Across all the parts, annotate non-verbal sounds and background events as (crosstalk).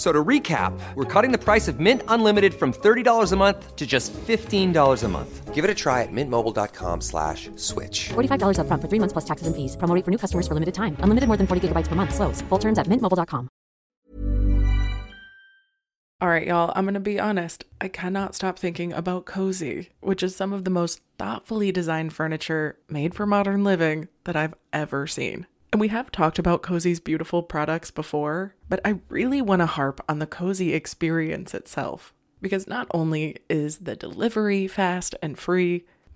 F- So to recap, we're cutting the price of Mint Unlimited from $30 a month to just $15 a month. Give it a try at mintmobile.com slash switch. $45 upfront for three months plus taxes and fees. Promo rate for new customers for limited time. Unlimited more than 40 gigabytes per month. Slows. Full terms at mintmobile.com. All right, y'all, I'm going to be honest. I cannot stop thinking about Cozey, which is some of the most thoughtfully designed furniture made for modern living that I've ever seen. And we have talked about Cozey's beautiful products before, but I really want to harp on the Cozey experience itself. Because not only is the delivery fast and free,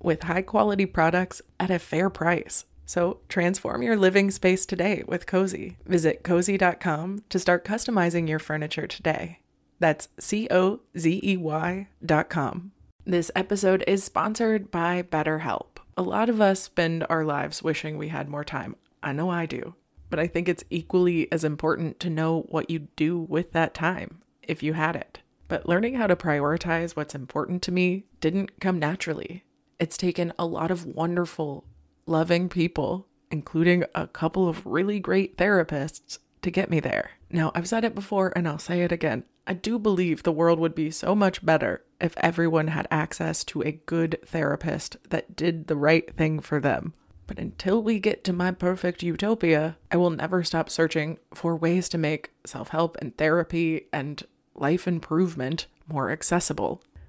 with high quality products at a fair price. So transform your living space today with Cozey. Visit cozey.com to start customizing your furniture today. That's C O Z E Y dot com. This episode is sponsored by BetterHelp. A lot of us spend our lives wishing we had more time. I know I do. But I think it's equally as important to know what you'd do with that time if you had it. But learning how to prioritize what's important to me didn't come naturally. It's taken a lot of wonderful, loving people, including a couple of really great therapists, to get me there. Now, I've said it before and I'll say it again. I do believe the world would be so much better if everyone had access to a good therapist that did the right thing for them. But until we get to my perfect utopia, I will never stop searching for ways to make self help and therapy and life improvement more accessible.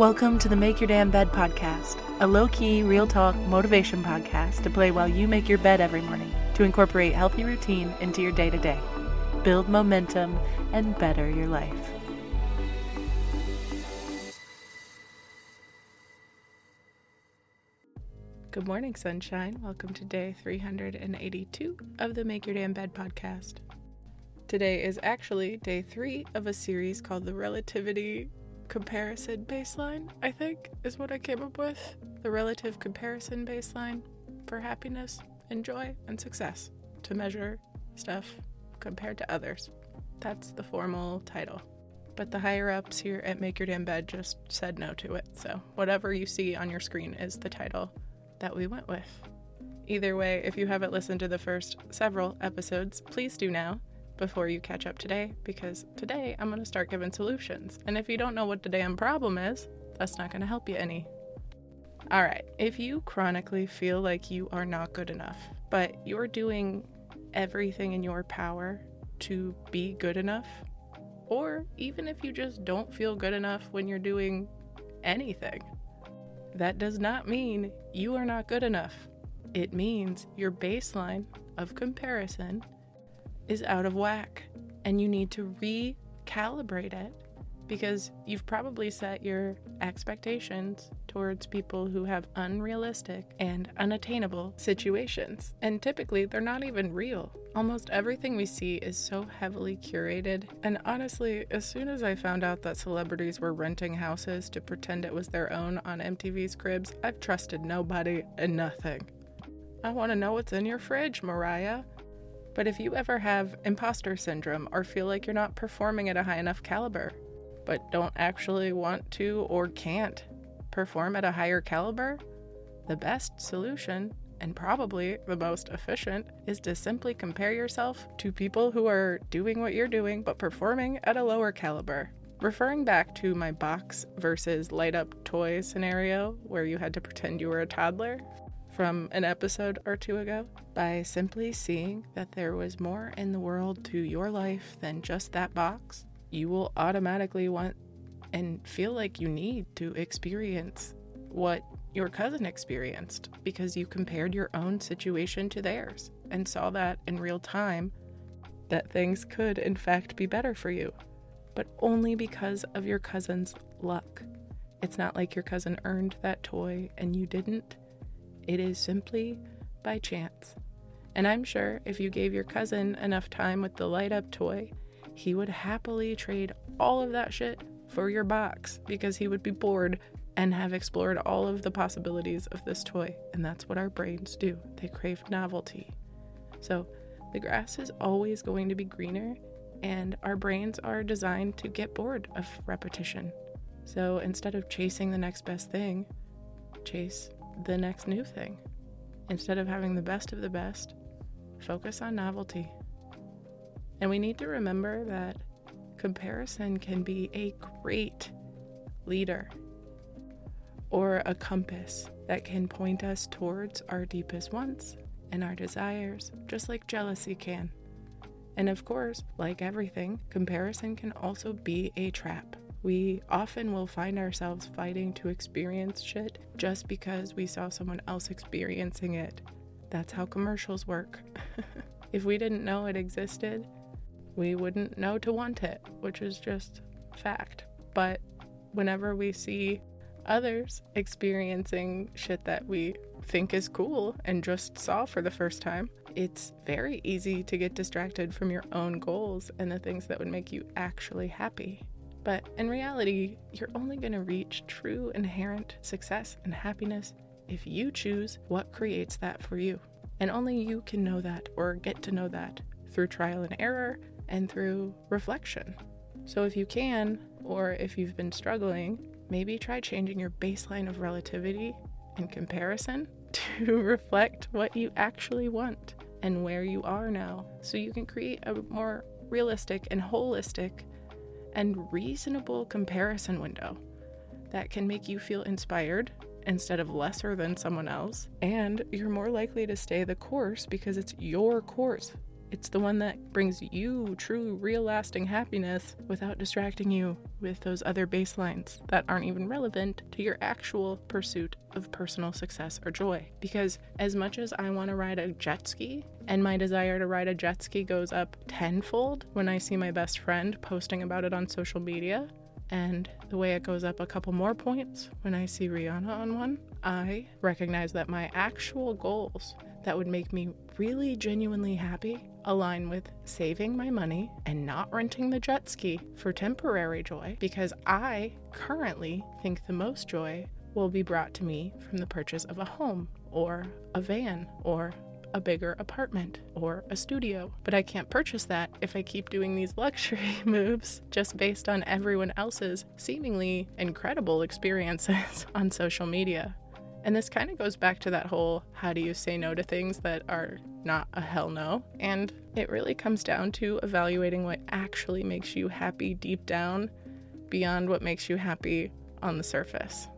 Welcome to the Make Your Damn Bed podcast, a low key, real talk motivation podcast to play while you make your bed every morning to incorporate healthy routine into your day to day, build momentum, and better your life. Good morning, sunshine. Welcome to day 382 of the Make Your Damn Bed podcast. Today is actually day three of a series called the Relativity Comparison Baseline, I think is what I came up with. The Relative Comparison Baseline for happiness and joy and success to measure stuff compared to others. That's the formal title. But the higher ups here at Make Your Damn Bed just said no to it. So whatever you see on your screen is the title that we went with. Either way, if you haven't listened to the first several episodes, please do now before you catch up today, because today I'm going to start giving solutions. And if you don't know what the damn problem is, that's not going to help you any. All right, if you chronically feel like you are not good enough, but you're doing everything in your power to be good enough, or even if you just don't feel good enough when you're doing anything, that does not mean you are not good enough. It means your baseline of comparison is out of whack and you need to recalibrate it because you've probably set your expectations towards people who have unrealistic and unattainable situations. And typically, they're not even real. Almost everything we see is so heavily curated. And honestly, as soon as I found out that celebrities were renting houses to pretend it was their own on MTV's Cribs, I've trusted nobody and nothing. I want to know what's in your fridge, Mariah. But if you ever have imposter syndrome or feel like you're not performing at a high enough caliber, but don't actually want to or can't perform at a higher caliber, the best solution, and probably the most efficient, is to simply compare yourself to people who are doing what you're doing but performing at a lower caliber. referring back to my box versus light up toy scenario where you had to pretend you were a toddler from an episode or two ago, by simply seeing that there was more in the world to your life than just that box, you will automatically want and feel like you need to experience what your cousin experienced because you compared your own situation to theirs and saw that in real time that things could, in fact, be better for you, but only because of your cousin's luck. It's not like your cousin earned that toy and you didn't. It is simply by chance. And I'm sure if you gave your cousin enough time with the light up toy, he would happily trade all of that shit for your box because he would be bored and have explored all of the possibilities of this toy. And that's what our brains do they crave novelty. So the grass is always going to be greener, and our brains are designed to get bored of repetition. So instead of chasing the next best thing, chase the next new thing. Instead of having the best of the best, focus on novelty. And we need to remember that comparison can be a great leader or a compass that can point us towards our deepest wants and our desires, just like jealousy can. And of course, like everything, comparison can also be a trap. We often will find ourselves fighting to experience shit just because we saw someone else experiencing it. That's how commercials work. (laughs) if we didn't know it existed, we wouldn't know to want it, which is just fact. But whenever we see others experiencing shit that we think is cool and just saw for the first time, it's very easy to get distracted from your own goals and the things that would make you actually happy. But in reality, you're only going to reach true inherent success and happiness if you choose what creates that for you. And only you can know that or get to know that through trial and error and through reflection. So if you can, or if you've been struggling, maybe try changing your baseline of relativity and comparison (laughs) to reflect what you actually want and where you are now so you can create a more realistic and holistic and reasonable comparison window that can make you feel inspired instead of lesser than someone else. And you're more likely to stay the course because it's your course it's the one that brings you true, real, lasting happiness without distracting you with those other baselines that aren't even relevant to your actual pursuit of personal success or joy. Because as much as I want to ride a jet ski, and my desire to ride a jet ski goes up tenfold when I see my best friend posting about it on social media, and the way it goes up a couple more points when I see Rihanna on one, I recognize that my actual goals that would make me really genuinely happy align with saving my money and not renting the jet ski for temporary joy because I currently think the most joy will be brought to me from the purchase of a home or a van or a bigger apartment or a studio. But I can't purchase that if I keep doing these luxury (laughs) moves just based on everyone else's seemingly incredible experiences (laughs) on social media. And this kind of goes back to that whole how do you say no to things that are not a hell no? And it really comes down to evaluating what actually makes you happy deep down beyond what makes you happy on the surface.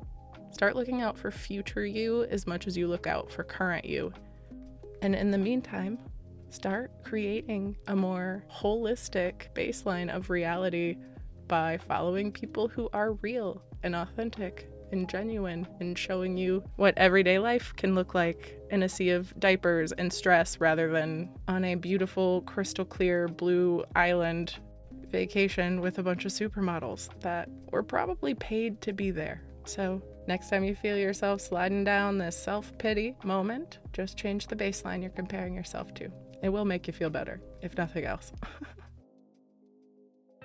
Start looking out for future you as much as you look out for current you. And in the meantime, start creating a more holistic baseline of reality by following people who are real and authentic and genuine and showing you what everyday life can look like in a sea of diapers and stress rather than on a beautiful, crystal clear blue island vacation with a bunch of supermodels that were probably paid to be there. So, next time you feel yourself sliding down this self pity moment, just change the baseline you're comparing yourself to. It will make you feel better, if nothing else. (laughs)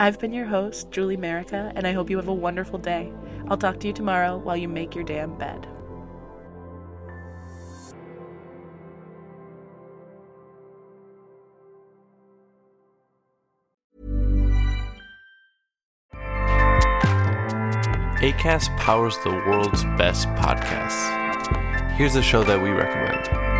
I've been your host, Julie Merica, and I hope you have a wonderful day. I'll talk to you tomorrow while you make your damn bed. ACAST powers the world's best podcasts. Here's a show that we recommend.